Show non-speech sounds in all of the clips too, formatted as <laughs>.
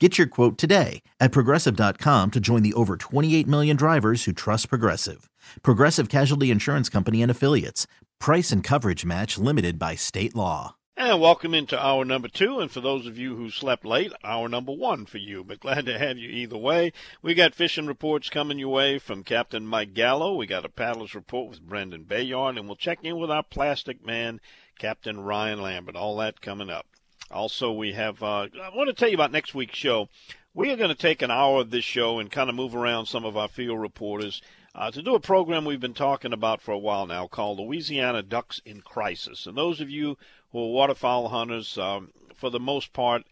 Get your quote today at progressive.com to join the over 28 million drivers who trust Progressive. Progressive Casualty Insurance Company and Affiliates. Price and coverage match limited by state law. And welcome into hour number two. And for those of you who slept late, hour number one for you. But glad to have you either way. We got fishing reports coming your way from Captain Mike Gallo. We got a paddler's report with Brendan Bayard. And we'll check in with our plastic man, Captain Ryan Lambert. All that coming up. Also, we have, uh, I want to tell you about next week's show. We are going to take an hour of this show and kind of move around some of our field reporters uh, to do a program we've been talking about for a while now called Louisiana Ducks in Crisis. And those of you who are waterfowl hunters, um, for the most part,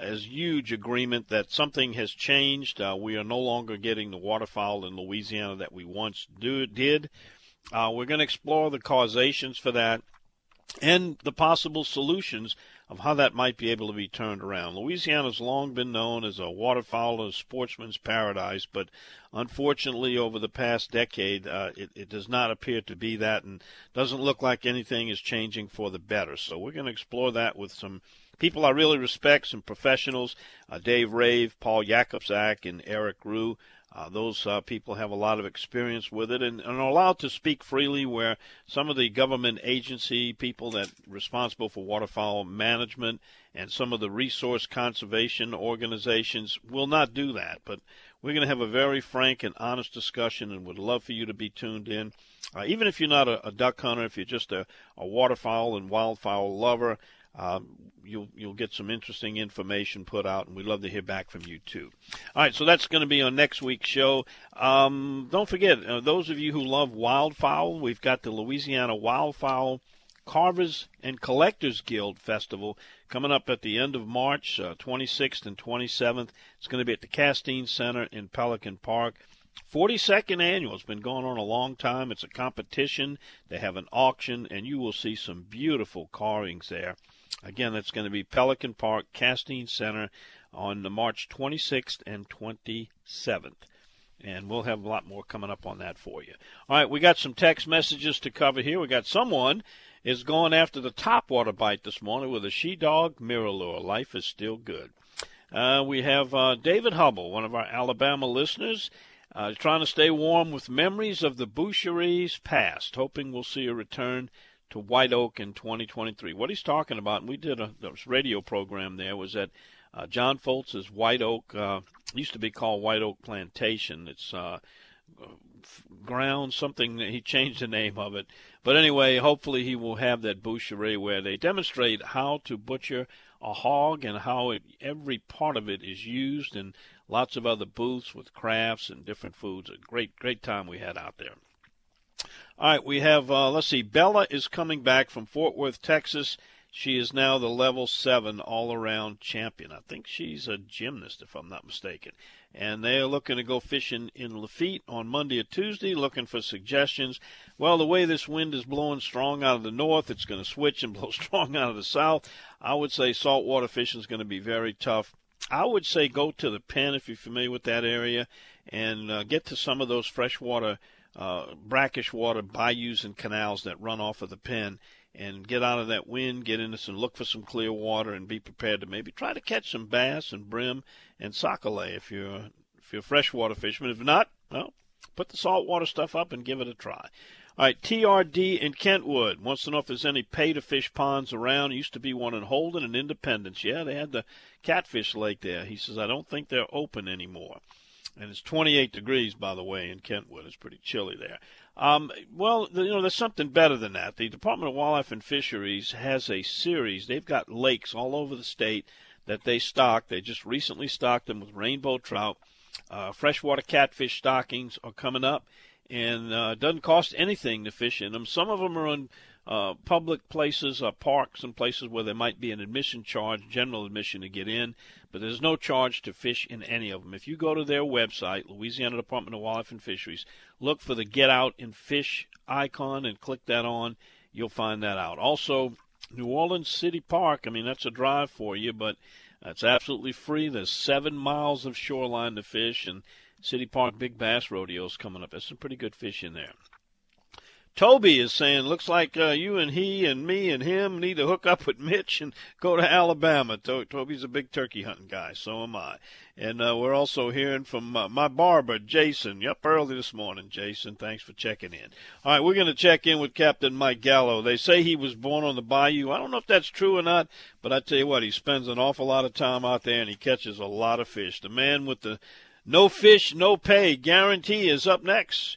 is huge agreement that something has changed. Uh, we are no longer getting the waterfowl in Louisiana that we once do, did. Uh, we're going to explore the causations for that and the possible solutions of how that might be able to be turned around. Louisiana's long been known as a waterfowl and sportsman's paradise, but unfortunately, over the past decade, uh, it, it, does not appear to be that, and doesn't look like anything is changing for the better. So we're going to explore that with some people I really respect, some professionals, uh, Dave Rave, Paul Jakobczak, and Eric Rue. Uh, those uh, people have a lot of experience with it and, and, are allowed to speak freely where some of the government agency people that responsible for waterfowl management and some of the resource conservation organizations will not do that. But we're going to have a very frank and honest discussion and would love for you to be tuned in. Uh, even if you're not a, a, duck hunter, if you're just a, a waterfowl and wildfowl lover, um, you'll you'll get some interesting information put out, and we'd love to hear back from you too. All right, so that's going to be on next week's show. Um, don't forget, uh, those of you who love wildfowl, we've got the Louisiana Wildfowl Carvers and Collectors Guild Festival coming up at the end of March, uh, 26th and 27th. It's going to be at the Castine Center in Pelican Park. 42nd annual. It's been going on a long time. It's a competition. They have an auction, and you will see some beautiful carvings there. Again, that's going to be Pelican Park Castine Center on the March 26th and 27th. And we'll have a lot more coming up on that for you. All right, we got some text messages to cover here. We got someone is going after the topwater bite this morning with a she dog MirrOlure. Life is still good. Uh, we have uh, David Hubble, one of our Alabama listeners, uh, trying to stay warm with memories of the Boucheries past, hoping we'll see a return to White Oak in 2023. What he's talking about, and we did a, radio program there, was that uh, John Foltz's White Oak uh, used to be called White Oak Plantation. It's uh, ground something he changed the name of it. But anyway, hopefully he will have that boucherie where they demonstrate how to butcher a hog and how it, every part of it is used, and lots of other booths with crafts and different foods. A great, great time we had out there. All right, we have, uh, let's see, Bella is coming back from Fort Worth, Texas. She is now the level seven all around champion. I think she's a gymnast, if I'm not mistaken. And they are looking to go fishing in Lafitte on Monday or Tuesday, looking for suggestions. Well, the way this wind is blowing strong out of the north, it's going to switch and <laughs> blow strong out of the south. I would say saltwater fishing is going to be very tough. I would say go to the pen if you're familiar with that area and uh, get to some of those freshwater uh, brackish water bayous and canals that run off of the pen. and get out of that wind, get into some, look for some clear water, and be prepared to maybe try to catch some bass and brim and sac-a-lait if you're if you're a freshwater fisherman. If not, well, put the saltwater stuff up and give it a try. All right, TRD in Kentwood wants to know if there's any pay to fish ponds around. used to be one in Holden and Independence. Yeah, they had the catfish lake there. He says, I don't think they're open anymore. And it's 28 degrees, by the way, in Kentwood. It's pretty chilly there. Um, well, you know, there's something better than that. The Department of Wildlife and Fisheries has a series. They've got lakes all over the state that they stock. They just recently stocked them with rainbow trout. Uh, freshwater catfish stockings are coming up, and uh, it doesn't cost anything to fish in them. Some of them are on uh, public places, uh, parks, and places where there might be an admission charge, general admission to get in, but there's no charge to fish in any of them. If you go to their website, Louisiana Department of Wildlife and Fisheries, look for the Get Out and Fish icon and click that on, you'll find that out. Also, New Orleans City Park, I mean, that's a drive for you, but it's absolutely free. There's seven miles of shoreline to fish, and City Park Big Bass Rodeo's coming up. There's some pretty good fish in there. Toby is saying, looks like uh, you and he and me and him need to hook up with Mitch and go to Alabama. To- Toby's a big turkey hunting guy, so am I. And uh, we're also hearing from uh, my barber, Jason. Yep, early this morning, Jason. Thanks for checking in. All right, we're going to check in with Captain Mike Gallo. They say he was born on the bayou. I don't know if that's true or not, but I tell you what, he spends an awful lot of time out there and he catches a lot of fish. The man with the no fish, no pay guarantee is up next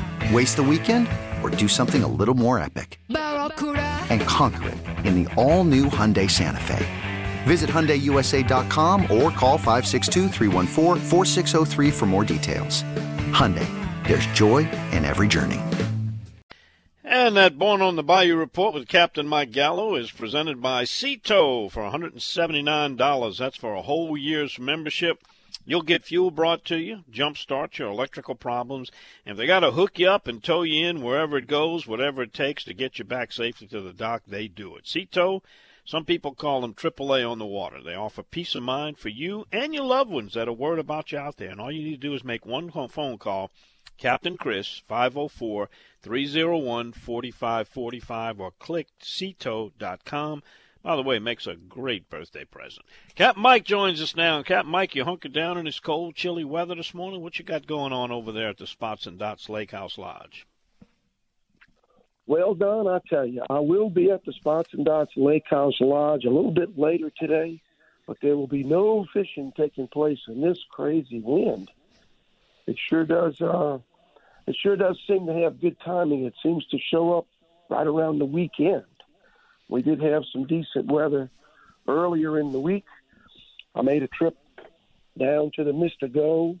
Waste the weekend or do something a little more epic? And conquer it in the all-new Hyundai Santa Fe. Visit HyundaiUSA.com or call 562 for more details. Hyundai, there's joy in every journey. And that Born on the Bayou report with Captain Mike Gallo is presented by Sea-Tow for $179. That's for a whole year's membership. You'll get fuel brought to you, jumpstart your electrical problems. And if they got to hook you up and tow you in wherever it goes, whatever it takes to get you back safely to the dock, they do it. Sea-Tow, some people call them AAA on the water. They offer peace of mind for you and your loved ones that are worried about you out there. And all you need to do is make one phone call, Captain Chris, 504 301 4545, or click seatow.com. By the way, makes a great birthday present. Captain Mike joins us now. Captain Mike, you hunkered down in this cold, chilly weather this morning. What you got going on over there at the Spots and Dots Lake House Lodge? Well, Don, I tell you, I will be at the Spots and Dots Lake House Lodge a little bit later today, but there will be no fishing taking place in this crazy wind. It sure does. Uh, it sure does seem to have good timing. It seems to show up right around the weekend. We did have some decent weather earlier in the week. I made a trip down to the Mystigo.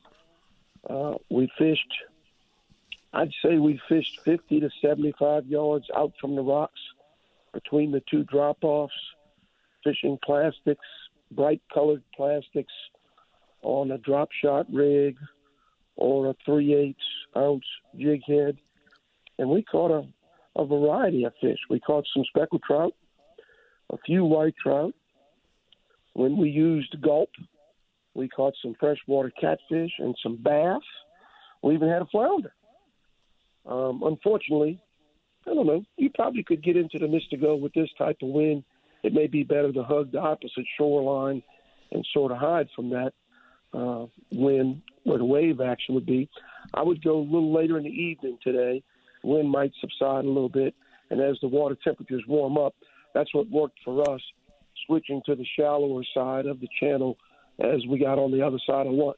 Uh, we fished, I'd say we fished 50 to 75 yards out from the rocks between the two drop offs, fishing plastics, bright colored plastics on a drop shot rig or a 3 8 ounce jig head. And we caught a, a variety of fish. We caught some speckled trout, a few white trout. When we used gulp, we caught some freshwater catfish and some bass. We even had a flounder. Um, unfortunately, I don't know. You probably could get into the Mystico with this type of wind. It may be better to hug the opposite shoreline and sort of hide from that uh, wind where the wave action would be. I would go a little later in the evening today. Wind might subside a little bit, and as the water temperatures warm up, that's what worked for us, switching to the shallower side of the channel as we got on the other side of lunch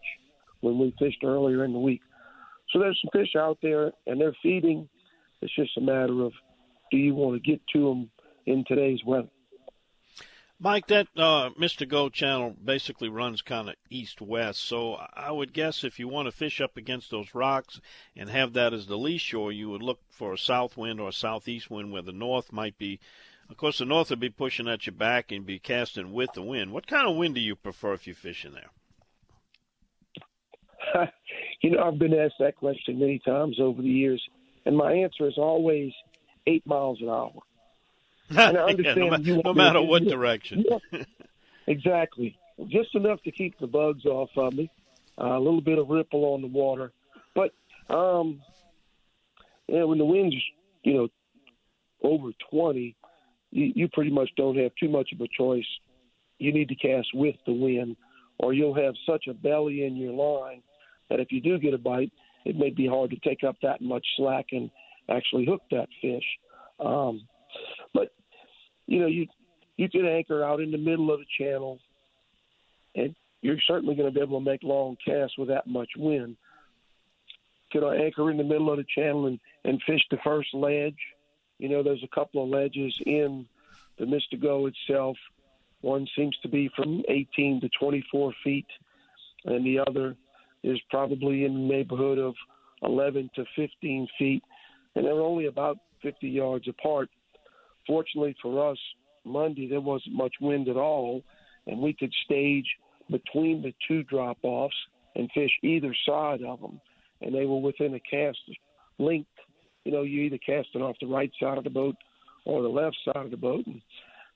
when we fished earlier in the week. So there's some fish out there, and they're feeding. It's just a matter of do you want to get to them in today's weather. Mike, that uh, Mystico channel basically runs kind of east west. So I would guess if you want to fish up against those rocks and have that as the lee shore, you would look for a south wind or a southeast wind where the north might be. Of course, the north would be pushing at your back and be casting with the wind. What kind of wind do you prefer if you're fishing there? <laughs> you know, I've been asked that question many times over the years, and my answer is always eight miles an hour. <laughs> And I understand yeah, no, you no matter what direction. exactly. Just enough to keep the bugs off of me. Uh, a little bit of ripple on the water. But, um, yeah, when the wind's, you know, over 20, you, you pretty much don't have too much of a choice. You need to cast with the wind, or you'll have such a belly in your line that if you do get a bite, it may be hard to take up that much slack and actually hook that fish. Um, but you know, you you can anchor out in the middle of the channel, and you're certainly going to be able to make long casts with that much wind. Can I anchor in the middle of the channel and, and fish the first ledge? You know, there's a couple of ledges in the Mystico itself. One seems to be from 18 to 24 feet, and the other is probably in the neighborhood of 11 to 15 feet, and they're only about 50 yards apart. Fortunately for us, Monday there wasn't much wind at all, and we could stage between the two drop offs and fish either side of them, and they were within a cast length. You know, you either casting off the right side of the boat or the left side of the boat, and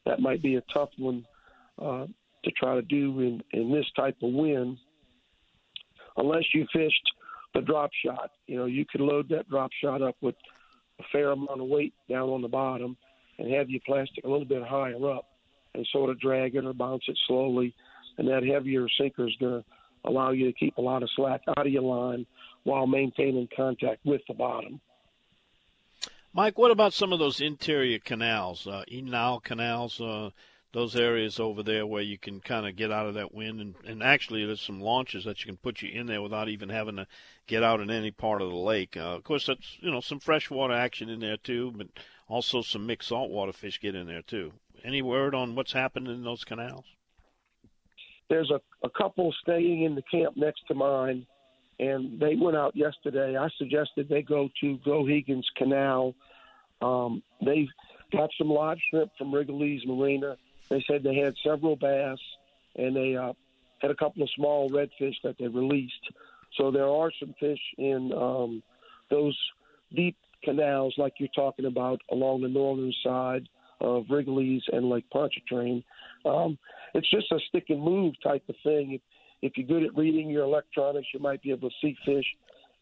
that might be a tough one uh, to try to do in in this type of wind, unless you fished the drop shot. You know, you could load that drop shot up with a fair amount of weight down on the bottom and have your plastic a little bit higher up and sort of drag it or bounce it slowly. And that heavier sinker is going to allow you to keep a lot of slack out of your line while maintaining contact with the bottom. Mike, what about some of those interior canals, uh, Enal canals, uh, those areas over there where you can kind of get out of that wind? And, and actually, there's some launches that you can put you in there without even having to get out in any part of the lake. Uh, of course, that's you know some freshwater action in there too, but also, some mixed saltwater fish get in there too. Any word on what's happened in those canals? There's a, a couple staying in the camp next to mine, and they went out yesterday. I suggested they go to Geoghegan's Canal. Um, they got some live shrimp from Rigolets Marina. They said they had several bass, and they uh, had a couple of small redfish that they released. So there are some fish in um, those deep canals like you're talking about along the northern side of Rigolets and Lake Pontchartrain. Um, it's just a stick and move type of thing. If, if you're good at reading your electronics, you might be able to see fish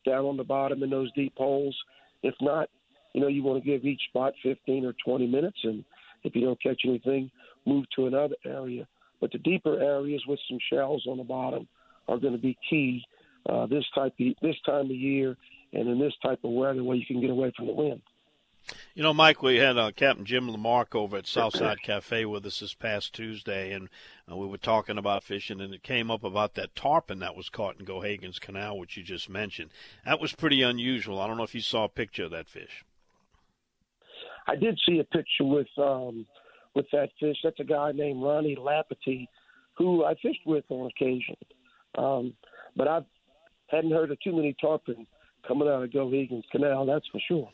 down on the bottom in those deep holes. If not, you know, you want to give each spot 15 or 20 minutes, and if you don't catch anything, move to another area. But the deeper areas with some shells on the bottom are going to be key uh, this type of, this time of year and in this type of weather where you can get away from the wind. You know, Mike, we had uh, Captain Jim Lamarck over at Southside Cafe with us this past Tuesday, and uh, we were talking about fishing, and it came up about that tarpon that was caught in Geoghegan's Canal, which you just mentioned. That was pretty unusual. I don't know if you saw a picture of that fish. I did see a picture with um, with that fish. That's a guy named Ronnie Lapity, who I fished with on occasion, um, but I hadn't heard of too many tarpon coming out of Geoghegan's Canal, that's for sure.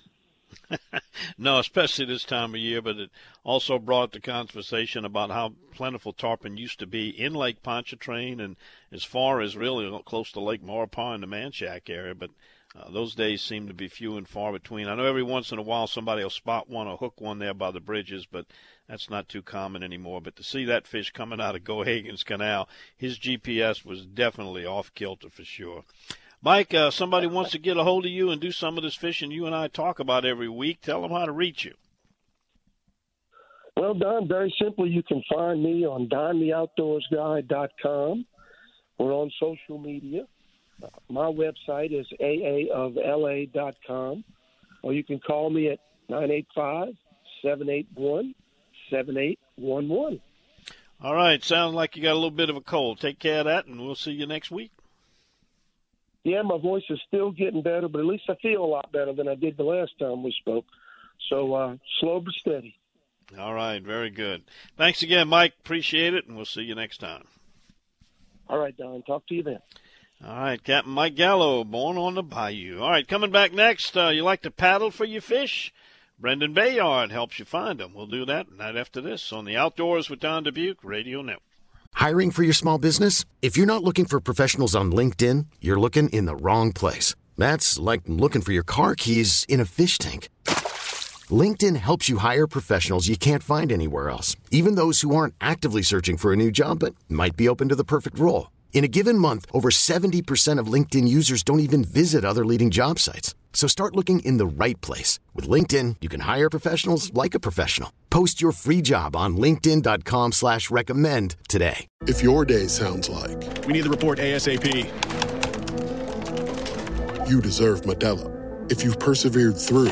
<laughs> no, especially this time of year, but it also brought the conversation about how plentiful tarpon used to be in Lake Pontchartrain and as far as really close to Lake Maurepas in the Manchac area. But uh, those days seem to be few and far between. I know every once in a while somebody will spot one or hook one there by the bridges, but that's not too common anymore. But to see that fish coming out of <laughs> Geoghegan's Canal, his GPS was definitely off kilter for sure. Mike, uh, somebody wants to get a hold of you and do some of this fishing you and I talk about every week. Tell them how to reach you. Well, Don, very simply, you can find me on dontheoutdoorsguy.com. We're on social media. My website is aaofla.com, or you can call me at 985 781 7811. All right. Sounds like you got a little bit of a cold. Take care of that, and we'll see you next week yeah, my voice is still getting better, but at least I feel a lot better than I did the last time we spoke. So uh, slow but steady. All right, very good. Thanks again, Mike. Appreciate it, and we'll see you next time. All right, Don. Talk to you then. All right, Captain Mike Gallo, born on the bayou. All right, coming back next, uh, you like to paddle for your fish? Brendan Bayard helps you find them. We'll do that right after this on the Outdoors with Don Dubuque Radio Network. Hiring for your small business? If you're not looking for professionals on LinkedIn, you're looking in the wrong place. That's like looking for your car keys in a fish tank. LinkedIn helps you hire professionals you can't find anywhere else, even those who aren't actively searching for a new job but might be open to the perfect role. In a given month, over 70% of LinkedIn users don't even visit other leading job sites. So start looking in the right place. With LinkedIn, you can hire professionals like a professional. Post your free job on linkedin.com slash recommend today. If your day sounds like... We need the report ASAP. You deserve Modelo. If you've persevered through...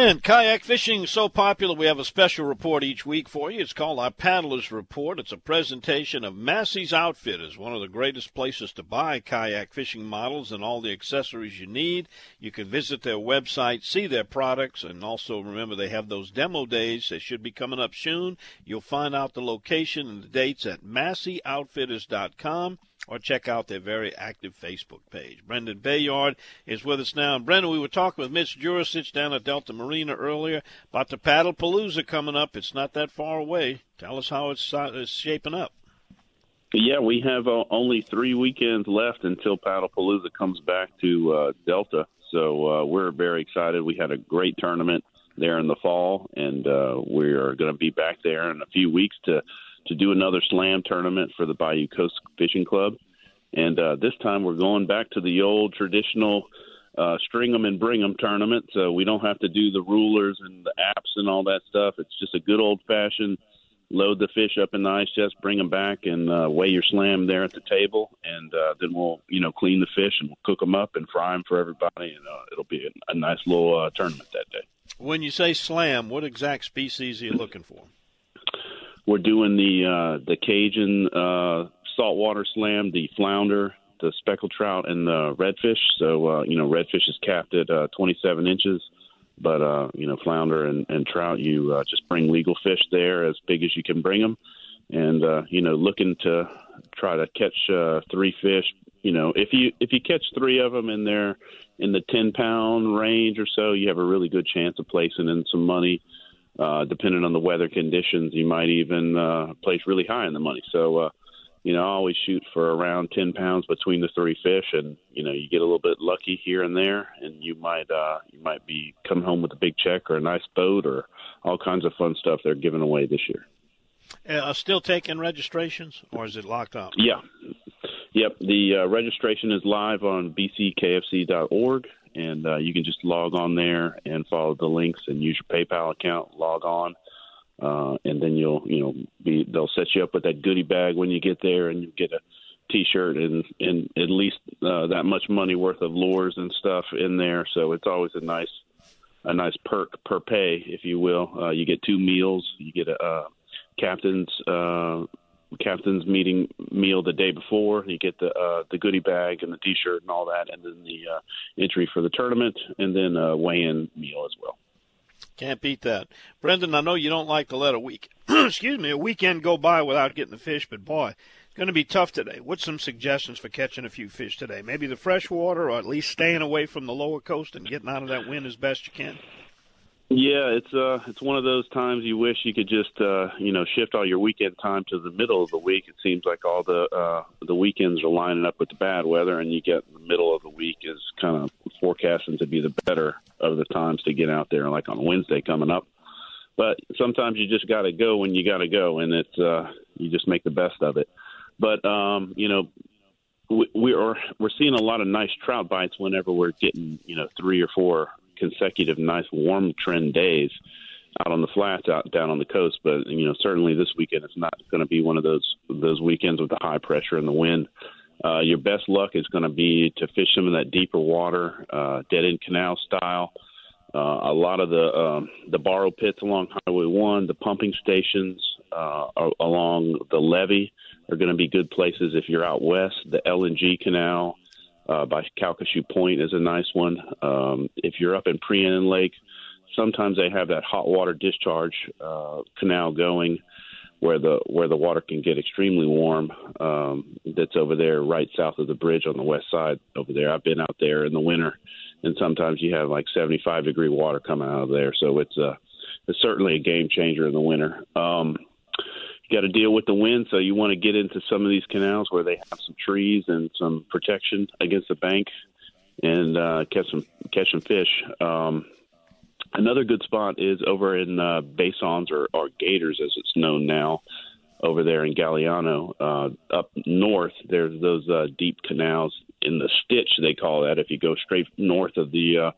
And kayak fishing is so popular, we have a special report each week for you. It's called our Paddlers Report. It's a presentation of Massey's Outfitters, one of the greatest places to buy kayak fishing models and all the accessories you need. You can visit their website, see their products, and also remember they have those demo days. They should be coming up soon. You'll find out the location and the dates at MasseyOutfitters.com or check out their very active Facebook page. Brendan Bayard is with us now. And Brendan, we were talking with Mitch Jurasich down at Delta Marina earlier about the Paddle Palooza coming up. It's not that far away. Tell us how it's, uh, it's shaping up. Yeah, we have uh, only three weekends left until Paddle Palooza comes back to uh, Delta. So uh, we're very excited. We had a great tournament there in the fall, and uh, we are going to be back there in a few weeks to to do another slam tournament for the Bayou Coast Fishing Club. And uh, this time we're going back to the old traditional uh, string them and bring them tournament. So we don't have to do the rulers and the apps and all that stuff. It's just a good old fashioned load the fish up in the ice chest, bring them back, and uh, weigh your slam there at the table, and uh, then we'll you know clean the fish and we'll cook them up and fry them for everybody, and uh, it'll be a, a nice little uh, tournament that day. When you say slam, what exact species are you looking for? We're doing the uh, the Cajun uh, saltwater slam, the flounder, the speckled trout, and the redfish. So uh, you know, redfish is capped at uh, 27 inches, but uh, you know, flounder and, and trout, you uh, just bring legal fish there as big as you can bring them, and uh, you know, looking to try to catch uh, three fish. You know, if you if you catch three of them in there in the 10 pound range or so, you have a really good chance of placing in some money. Uh, depending on the weather conditions, you might even uh, place really high in the money. So, uh, you know, I always shoot for around 10 pounds between the three fish, and you know, you get a little bit lucky here and there, and you might uh, you might be coming home with a big check or a nice boat or all kinds of fun stuff they're giving away this year. Uh, still taking registrations, or is it locked up? Yeah, Yep, the uh, registration is live on bckfc.org, and uh, you can just log on there and follow the links and use your PayPal account. Log on, uh, and then you'll you know be they'll set you up with that goodie bag when you get there, and you get a T-shirt and and at least uh, that much money worth of lures and stuff in there. So it's always a nice a nice perk per pay, if you will. Uh, you get two meals. You get a uh, captain's uh, captain's meeting meal the day before. You get the uh, the goodie bag and the T-shirt and all that, and then the uh, entry for the tournament, and then a weigh-in meal as well. Can't beat that, Brendan. I know you don't like to let a week, <clears throat> excuse me, a weekend go by without getting the fish, but boy, it's going to be tough today. What's some suggestions for catching a few fish today? Maybe the freshwater, or at least staying away from the lower coast and getting out of that wind as best you can. Yeah, it's uh, it's one of those times you wish you could just uh, you know shift all your weekend time to the middle of the week. It seems like all the uh, the weekends are lining up with the bad weather, and you get the middle of the week is kind of forecasting to be the better of the times to get out there, like on Wednesday coming up. But sometimes you just got to go when you got to go, and it's uh, you just make the best of it. But um, you know, we, we are we're seeing a lot of nice trout bites whenever we're getting you know three or four consecutive nice warm trend days out on the flats out down on the coast. But you know, certainly this weekend it's not going to be one of those those weekends with the high pressure and the wind. Uh, your best luck is going to be to fish some of that deeper water, uh, dead end canal style. Uh, a lot of the um, the borrow pits along Highway One, the pumping stations uh, along the levee are going to be good places if you're out west. The LNG Canal uh, by Calcasieu Point is a nice one. Um, if you're up in Prien Lake, sometimes they have that hot water discharge uh, canal going where the where the water can get extremely warm. Um, that's over there, right south of the bridge on the west side over there. I've been out there in the winter, and sometimes you have like 75 degree water coming out of there. So it's a it's certainly a game changer in the winter. Um, you got to deal with the wind, so you want to get into some of these canals where they have some trees and some protection against the bank, and uh, catch some catch some fish. Um, another good spot is over in uh, Basons or, or Gators, as it's known now, over there in Galliano. Uh, up north, there's those uh, deep canals in the Stitch, they call that. If you go straight north of the uh,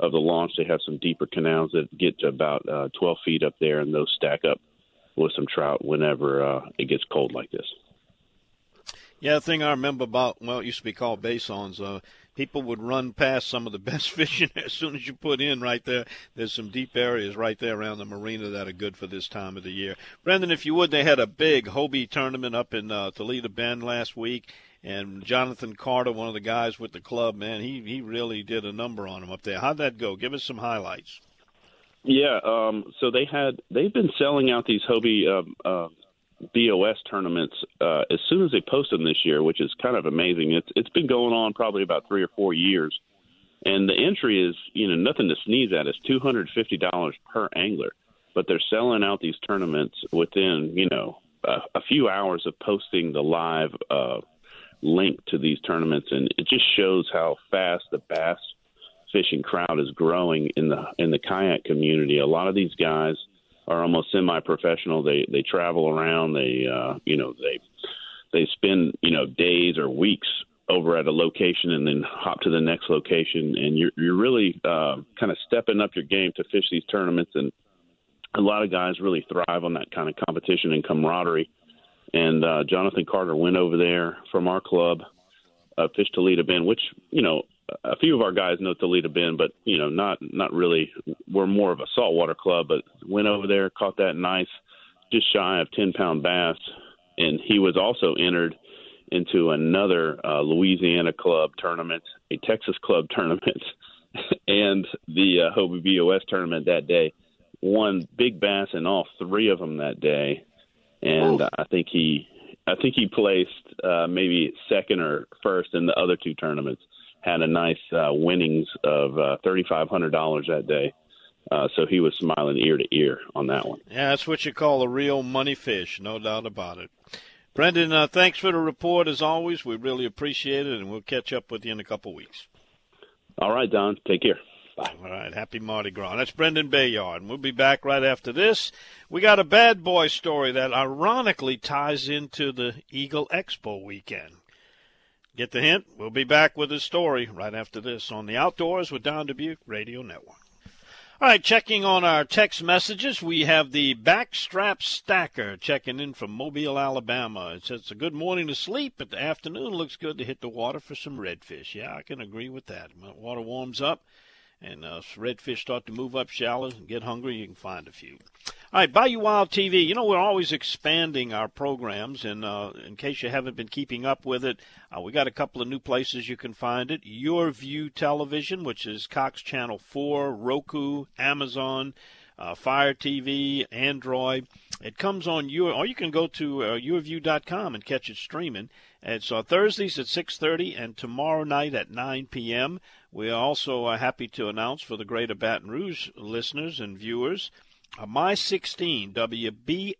of the launch, they have some deeper canals that get to about uh, 12 feet up there, and those stack up with some trout whenever uh, it gets cold like this. Yeah, the thing I remember about well, it used to be called basons. Uh, people would run past some of the <laughs> best fishing as soon as you put in right there. There's some deep areas right there around the marina that are good for this time of the year. Brendan, if you would, they had a big Hobie tournament up in uh, Toledo Bend last week, and Jonathan Carter, one of the guys with the club, man, he he really did a number on him up there. How'd that go? Give us some highlights. Yeah, um, so they had they've been selling out these Hobie uh, uh, BOS tournaments uh, as soon as they post them this year, which is kind of amazing. It's it's been going on probably about three or four years, and the entry is you know nothing to sneeze at. It's two hundred fifty dollars per angler, but they're selling out these tournaments within you know a, a few hours of posting the live uh, link to these tournaments, and it just shows how fast the bass fishing crowd is growing in the in the kayak community. A lot of these guys are almost semi-professional. They they travel around. They uh, you know they they spend you know days or weeks over at a location and then hop to the next location. And you're you're really uh, kind of stepping up your game to fish these tournaments. And a lot of guys really thrive on that kind of competition and camaraderie. And uh, Jonathan Carter went over there from our club, uh, Fish Toledo Bend, which you know a few of our guys know Toledo Bend, but you know, not not really. We're more of a saltwater club, but went over there, caught that nice, just shy of ten pound bass, and he was also entered into another uh, Louisiana club tournament, a Texas club <laughs> tournament, and the uh, Hobie BOS tournament that day. Won big bass in all three of them that day, and I think he, I think he placed uh, maybe second or first in the other two tournaments had a nice uh, winnings of uh, $3,500 that day. Uh, so he was smiling ear to ear on that one. Yeah, that's what you call a real money fish, no doubt about it. Brendan, uh, thanks for the report as always. We really appreciate it, and we'll catch up with you in a couple weeks. All right, Don. Take care. Bye. All right. Happy Mardi Gras. That's Brendan Bayard. And we'll be back right after this. We got a bad boy story that ironically ties into the Eagle Expo weekend. Get the hint? We'll be back with his story right after this on the Outdoors with Don Dubuque Radio Network. All right, checking on our text messages, we have the backstrap stacker checking in from Mobile, Alabama. It says a good morning to sleep, but the afternoon looks good to hit the water for some redfish. Yeah, I can agree with that. Water warms up and uh, redfish start to move up shallows and get hungry, you can find a few. All right, Bayou Wild TV. You know, we're always expanding our programs, and uh, in case you haven't been keeping up with it, uh, we got a couple of new places you can find it. YurView Television, which is Cox Channel 4, Roku, Amazon, uh, Fire TV, Android. It comes on your, or you can go to uh, yurview.com and catch it streaming. It's uh, Thursdays at 6:30 and tomorrow night at 9 p.m. We are also uh, happy to announce for the Greater Baton Rouge listeners and viewers uh, My 16 WBXH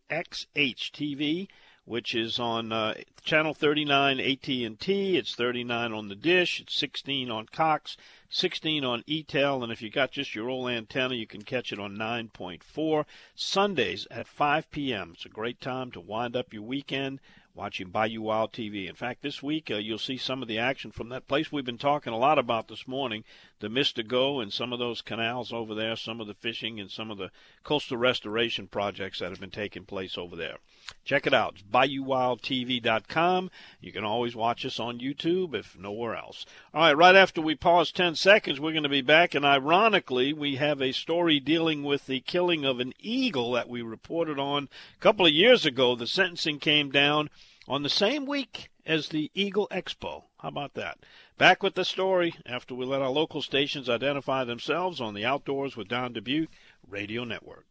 TV, which is on uh, channel 39 AT&T. It's 39 on the dish. It's 16 on Cox, 16 on EATEL, and if you got just your old antenna, you can catch it on 9.4 Sundays at 5 p.m. It's a great time to wind up your weekend watching Bayou Wild TV. In fact, this week uh, you'll see some of the action from that place we've been talking a lot about this morning, the Mystigo and some of those canals over there, some of the fishing and some of the coastal restoration projects that have been taking place over there. Check it out. It's BayouWildTV.com. You can always watch us on YouTube if nowhere else. All right, right after we pause 10 seconds, we're going to be back. And ironically, we have a story dealing with the killing of an eagle that we reported on a couple of years ago. The sentencing came down on the same week as the Eagle Expo. How about that? Back with the story after we let our local stations identify themselves on the Outdoors with Don Dubuque Radio Network.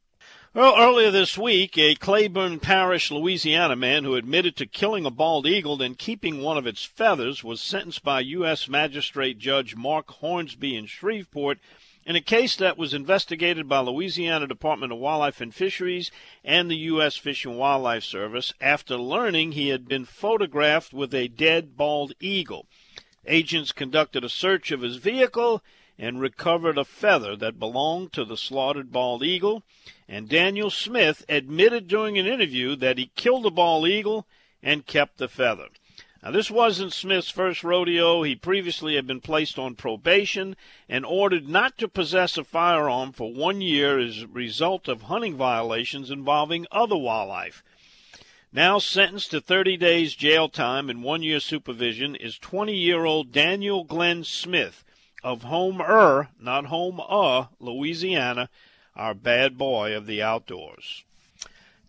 Well, earlier this week, a Claiborne Parish, Louisiana man who admitted to killing a bald eagle and keeping one of its feathers was sentenced by U.S. Magistrate Judge Mark Hornsby in Shreveport in a case that was investigated by Louisiana Department of Wildlife and Fisheries and the U.S. Fish and Wildlife Service after learning he had been photographed with a dead bald eagle. Agents conducted a search of his vehicle and recovered a feather that belonged to the slaughtered bald eagle. And Daniel Smith admitted during an interview that he killed the bald eagle and kept the feather. Now, this wasn't Smith's first rodeo. He previously had been placed on probation and ordered not to possess a firearm for one year as a result of hunting violations involving other wildlife. Now sentenced to 30 days jail time and one year supervision is 20 year old Daniel Glenn Smith of Homer, er, not Home Louisiana, our bad boy of the outdoors.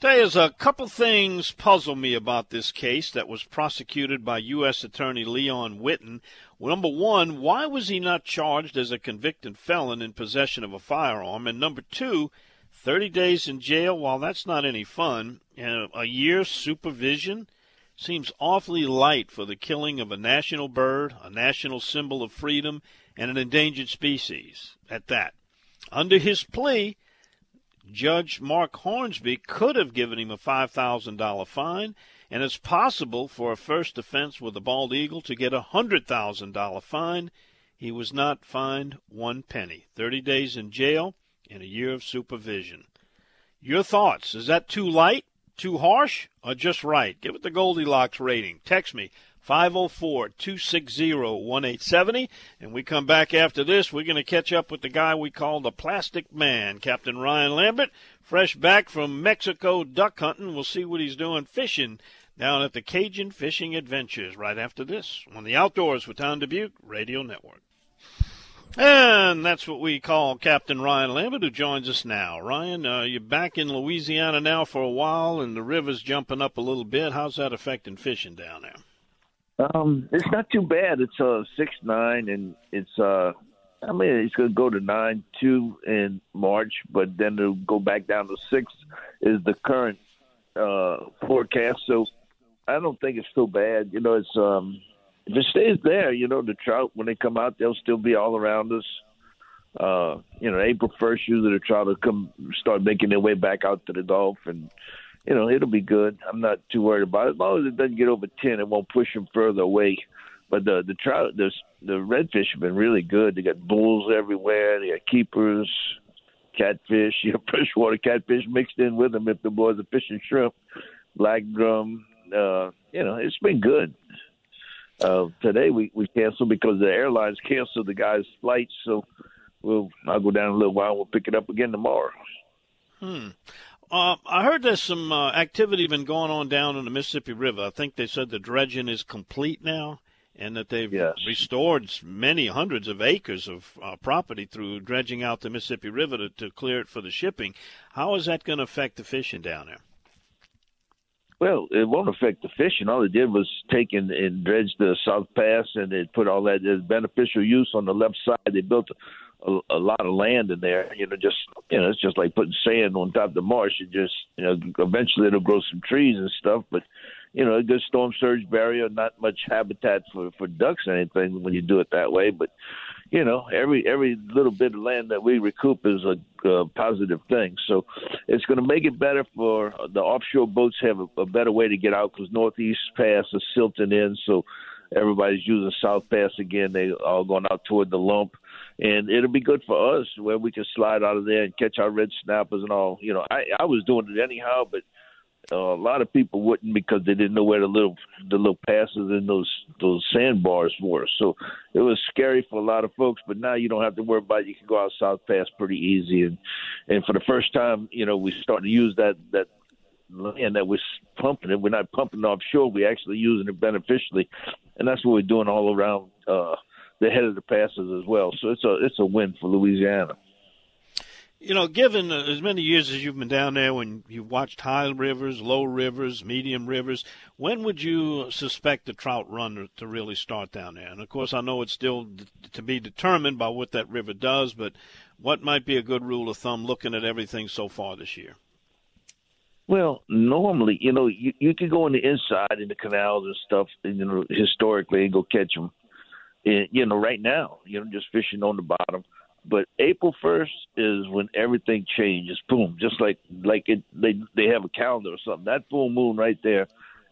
There's a couple things puzzle me about this case that was prosecuted by U.S. Attorney Leon Witten. Number one, why was he not charged as a convicted felon in possession of a firearm? And number two, 30 days in jail, while that's not any fun, and a year's supervision seems awfully light for the killing of a national bird, a national symbol of freedom, and an endangered species at that. Under his plea, Judge Mark Hornsby could have given him a $5,000 fine, and it's possible for a first offense with a bald eagle to get a $100,000 fine. He was not fined one penny. 30 days in jail and a year of supervision. Your thoughts? Is that too light, too harsh, or just right? Give it the Goldilocks rating. Text me 504 260 1870. And we come back after this. We're going to catch up with the guy we call the Plastic Man, Captain Ryan Lambert, fresh back from Mexico duck hunting. We'll see what he's doing fishing down at the Cajun Fishing Adventures right after this on the Outdoors with Don Dubuque Radio Network. And that's what we call Captain Ryan Lambert, who joins us now. Ryan, uh, you're back in Louisiana now for a while, and the river's jumping up a little bit. How's that affecting fishing down there? Um, it's not too bad. It's uh six nine, and it's uh, I mean it's going to go to nine two in March, but then it'll go back down to six is the current uh forecast. So I don't think it's so bad. You know, it's um if it stays there, you know, the trout when they come out, they'll still be all around us. Uh, you know, April first, usually the trout will come start making their way back out to the Gulf and you know, it'll be good. I'm not too worried about it. As long as it doesn't get over ten, it won't push them further away. But the the trout, the the redfish have been really good. They got bulls everywhere. They got keepers, catfish, <laughs> you know, freshwater catfish mixed in with them if the boys are fishing shrimp, black drum. Uh, you know, it's been good. Uh, today we we canceled because the airlines canceled the guys' flights. So we'll I'll go down a little while. We'll pick it up again tomorrow. Hmm. Uh, I heard there's some uh, activity been going on down in the Mississippi River. I think they said the dredging is complete now, and that they've yes. restored many hundreds of acres of uh, property through dredging out the Mississippi River to, to clear it for the shipping. How is that going to affect the fishing down there? Well, it won't affect the fishing. All it did was take and, and dredge the South Pass, and it put all that as beneficial use on the left side. They built a, a lot of land in there. You know, just you know, it's just like putting sand on top of the marsh. It just you know, eventually it'll grow some trees and stuff, but you know, a good storm surge barrier, not much habitat for for ducks or anything when you do it that way. But you know, every every little bit of land that we recoup is a, a positive thing. So it's going to make it better for the offshore boats have a, a better way to get out because Northeast Pass is silting in, so everybody's using South Pass again. They all going out toward the lump, and it'll be good for us where we can slide out of there and catch our red snappers and all. You know, I I was doing it anyhow, but uh, a lot of people wouldn't because they didn't know where the little the little passes and those those sandbars were. So it was scary for a lot of folks. But now you don't have to worry about. It. You can go out South Pass pretty easy, and and for the first time, you know, we starting to use that that land that we're pumping it. We're not pumping offshore. We're actually using it beneficially, and that's what we're doing all around uh, the head of the passes as well. So it's a it's a win for Louisiana. You know, given as many years as you've been down there, when you've watched high rivers, low rivers, medium rivers, when would you suspect the trout run to, really start down there? And of course, I know it's still to be determined by what that river does, but what might be a good rule of thumb looking at everything so far this year? Well, normally, you know, you, you could go on the inside in the canals and stuff, you know, historically and go catch them. And, you know, right now, you know, just fishing on the bottom but April first is when everything changes. Boom, just like like it they they have a calendar or something. That full moon right there,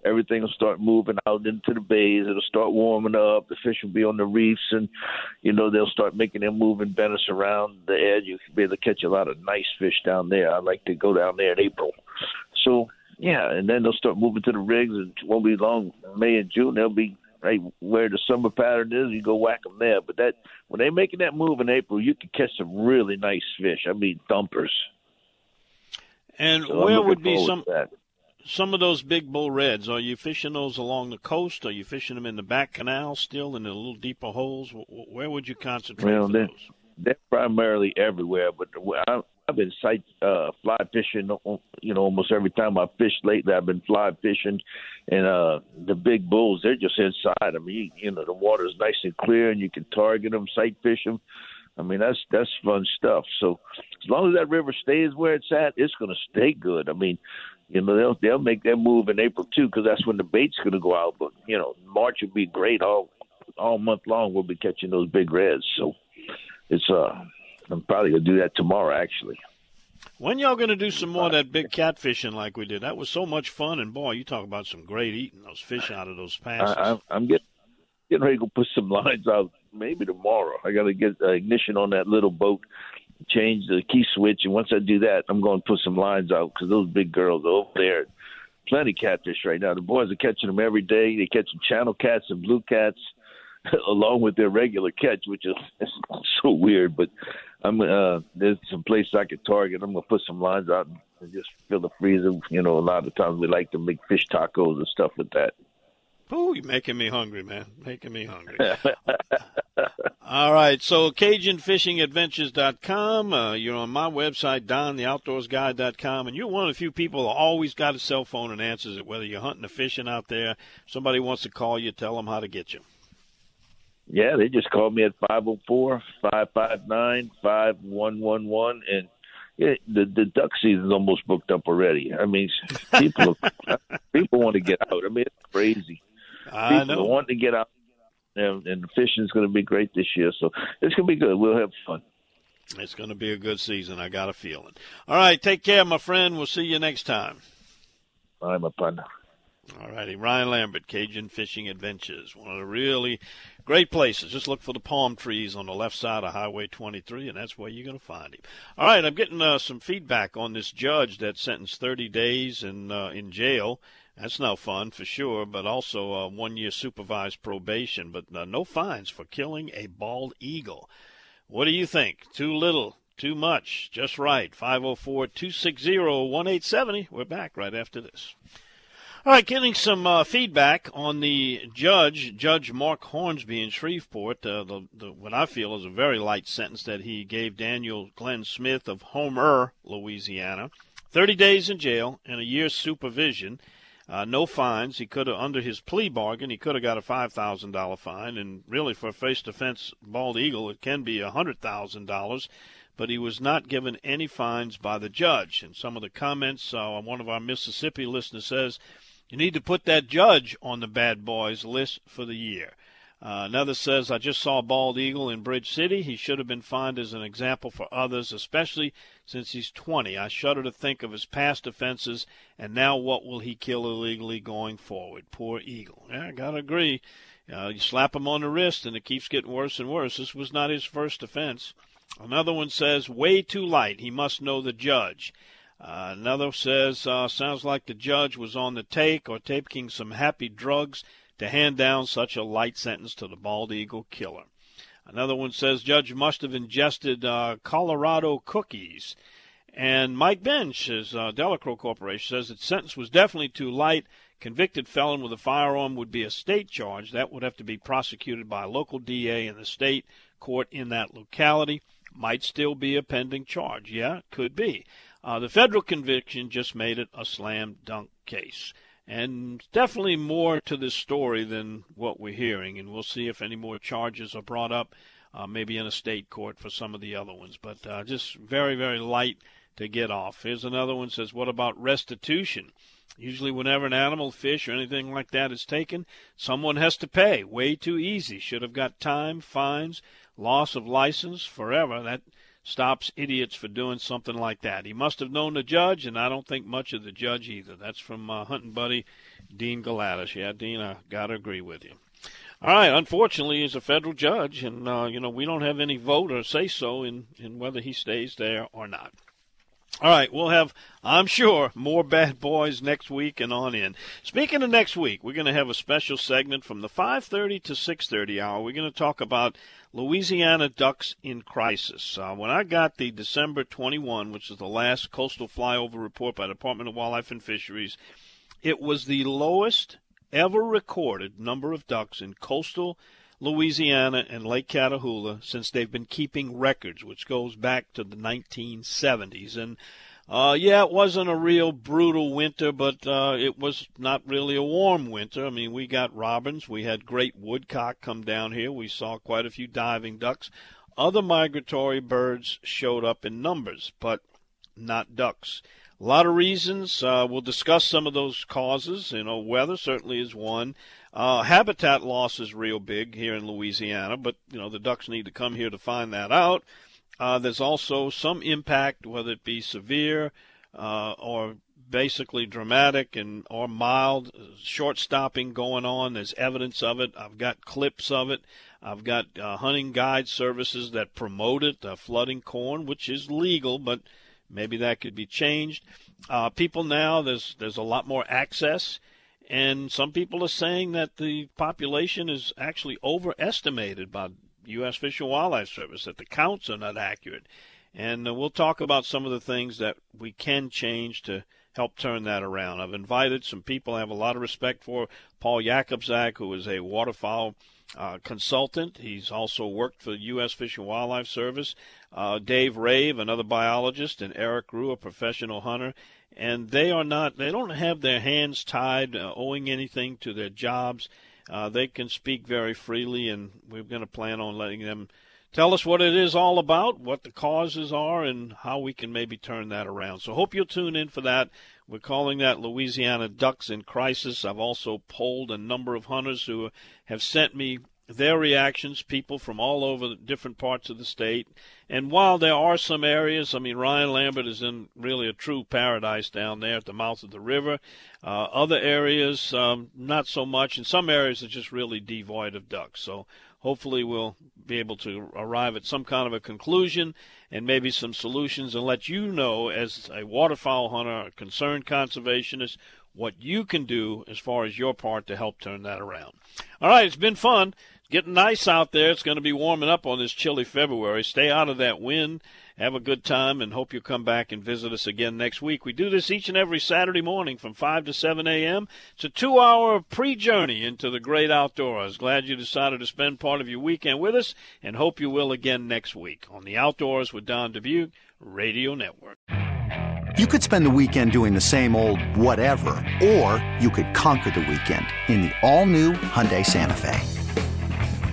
everything will start moving out into the bays. It'll start warming up. The fish will be on the reefs, and you know they'll start making their bend us around the edge. You'll be able to catch a lot of nice fish down there. I like to go down there in April. So yeah, and then they'll start moving to the rigs, and it won't be long. May and June they'll be right where the summer pattern is, you go whack them there. But that when they're making that move in April, you can catch some really nice fish. I mean, dumpers. And so where would be some some of those big bull reds? Are you fishing those along the coast? Are you fishing them in the back canal still in the little deeper holes? Where would you concentrate? Well, they're, they're primarily everywhere, but I, I've been sight uh, fly fishing. You know, almost every time I fished lately, I've been fly fishing, and uh, the big bulls they're just inside. I mean, you, you know, the water's nice and clear, and you can target them, sight fish them. I mean, that's that's fun stuff. So as long as that river stays where it's at, it's going to stay good. I mean, you know, they'll they'll make their move in April too, because that's when the bait's going to go out. But you know, March will be great all all month long. We'll be catching those big reds. So it's uh I'm probably gonna do that tomorrow, actually. When y'all gonna do some more of that big catfishing like we did? That was so much fun, and boy, you talk about some great eating those fish out of those passes. I, I'm getting getting ready to put some <laughs> lines out maybe tomorrow. I got to get uh, ignition on that little boat, change the key switch, and once I do that, I'm going to put some lines out because those big girls are over there. Plenty catfish right now. The boys are catching them every day. They catch some channel cats and blue cats <laughs> along with their regular catch, which is <laughs> so weird. But I'm uh, there's some places I could target. I'm gonna put some lines out and just fill the freezer. You know, a lot of times we like to make fish tacos and stuff with that. Ooh, you're making me hungry, man. Making me hungry. <laughs> All right, so CajunFishingAdventures.com. Uh, you're on my website, DonTheOutdoorsGuide.com, and you're one of the few people who always got a cell phone and answers it, whether you're hunting or fishing out there. Somebody wants to call you, tell them how to get you. Yeah, they just called me at five zero oh four five five nine five one one one, and yeah, the the duck season's almost booked up already. I mean, people <laughs> people want to get out. I mean, it's crazy. I people know. want to get out, and, and the fishing's going to be great this year. So it's going to be good. We'll have fun. It's going to be a good season. I got a feeling. All right, take care, my friend. We'll see you next time. I'm a partner. All righty, Ryan Lambert, Cajun Fishing Adventures, one of the really great places. Just look for the palm trees on the left side of Highway 23, and that's where you're going to find him. All right, I'm getting uh, some feedback on this judge that sentenced 30 days in uh, in jail That's no fun for sure, but also uh, one year supervised probation, but uh, no fines for killing a bald eagle. What do you think? Too little, too much, just right. 504 260 1870. We're back right after this. All right, getting some uh, feedback on the judge, Judge Mark Hornsby in Shreveport. Uh, the, the, what I feel is a very light sentence that he gave Daniel Glenn Smith of Homer, Louisiana. 30 days in jail and a year's supervision. Uh, no fines. He could have, under his plea bargain, he could have got a five thousand dollar fine, and really for a face defense bald eagle, it can be a hundred thousand dollars. But he was not given any fines by the judge. And some of the comments, uh, one of our Mississippi listeners says, you need to put that judge on the bad boys list for the year. Uh, another says, I just saw bald eagle in Bridge City. He should have been fined as an example for others, especially since he's 20. I shudder to think of his past offenses, and now what will he kill illegally going forward? Poor eagle. Yeah, I gotta agree. Uh, you slap him on the wrist, and it keeps getting worse and worse. This was not his first offense. Another one says, way too light. He must know the judge. Uh, another says, uh, sounds like the judge was on the take or taking some happy drugs to hand down such a light sentence to the bald eagle killer. Another one says judge must have ingested uh, Colorado cookies. And Mike Bench, his uh, Delacroix Corporation, says the sentence was definitely too light. Convicted felon with a firearm would be a state charge. That would have to be prosecuted by a local DA in the state court in that locality. Might still be a pending charge. Yeah, could be. Uh, the federal conviction just made it a slam dunk case. And definitely more to this story than what we're hearing. And we'll see if any more charges are brought up, uh, maybe in a state court for some of the other ones. But uh, just very, very light to get off. Here's another one says, What about restitution? Usually, whenever an animal, fish, or anything like that is taken, someone has to pay. Way too easy. Should have got time, fines, loss of license, forever. That stops idiots for doing something like that. He must have known the judge, and I don't think much of the judge either. That's from uh, hunting buddy Dean Galatis. Yeah, Dean, I got to agree with you. All right. Unfortunately, he's a federal judge, and uh, you know we don't have any vote or say so in in whether he stays there or not. All right, we'll have, I'm sure, more bad boys next week and on in. Speaking of next week, we're going to have a special segment from the 5:30 to 6:30 hour. We're going to talk about Louisiana ducks in crisis. Uh, when I got the December 21, which is the last coastal flyover report by the Department of Wildlife and Fisheries, it was the lowest ever recorded number of ducks in coastal Louisiana and Lake Catahoula since they've been keeping records, which goes back to the 1970s. And uh, yeah, it wasn't a real brutal winter, but uh, it was not really a warm winter. I mean, we got robins, we had great woodcock come down here, we saw quite a few diving ducks. Other migratory birds showed up in numbers, but not ducks. A lot of reasons. Uh, we'll discuss some of those causes. You know, weather certainly is one. Uh, habitat loss is real big here in Louisiana, but you know the ducks need to come here to find that out. Uh, there's also some impact, whether it be severe uh, or basically dramatic and or mild short stopping going on. There's evidence of it. I've got clips of it. I've got uh, hunting guide services that promote it, uh, flooding corn, which is legal, but maybe that could be changed. Uh, people now, there's there's a lot more access, and some people are saying that the population is actually overestimated by U.S. Fish and Wildlife Service that the counts are not accurate. And uh, we'll talk about some of the things that we can change to help turn that around. I've invited some people I have a lot of respect for. Paul Jakobczak, who is a waterfowl uh, consultant. He's also worked for the U.S. Fish and Wildlife Service. Uh, Dave Rave, another biologist, and Eric Rue, a professional hunter. And they are not, they don't have their hands tied, uh, owing anything to their jobs. Uh, they can speak very freely, and we're going to plan on letting them tell us what it is all about, what the causes are, and how we can maybe turn that around. So, hope you'll tune in for that. We're calling that Louisiana Ducks in Crisis. I've also polled a number of hunters who have sent me their reactions, people from all over different parts of the state. And while there are some areas, I mean, Ryan Lambert is in really a true paradise down there at the mouth of the river. Uh, other areas, um, not so much. And some areas are just really devoid of ducks. So hopefully we'll be able to arrive at some kind of a conclusion and maybe some solutions and let you know, as a waterfowl hunter, a concerned conservationist, what you can do as far as your part to help turn that around. All right, it's been fun. Getting nice out there. It's going to be warming up on this chilly February. Stay out of that wind. Have a good time and hope you'll come back and visit us again next week. We do this each and every Saturday morning from 5 to 7 a.m. It's a two hour pre journey into the great outdoors. Glad you decided to spend part of your weekend with us and hope you will again next week on the Outdoors with Don Dubuque Radio Network. You could spend the weekend doing the same old whatever, or you could conquer the weekend in the all-new Hyundai Santa Fe.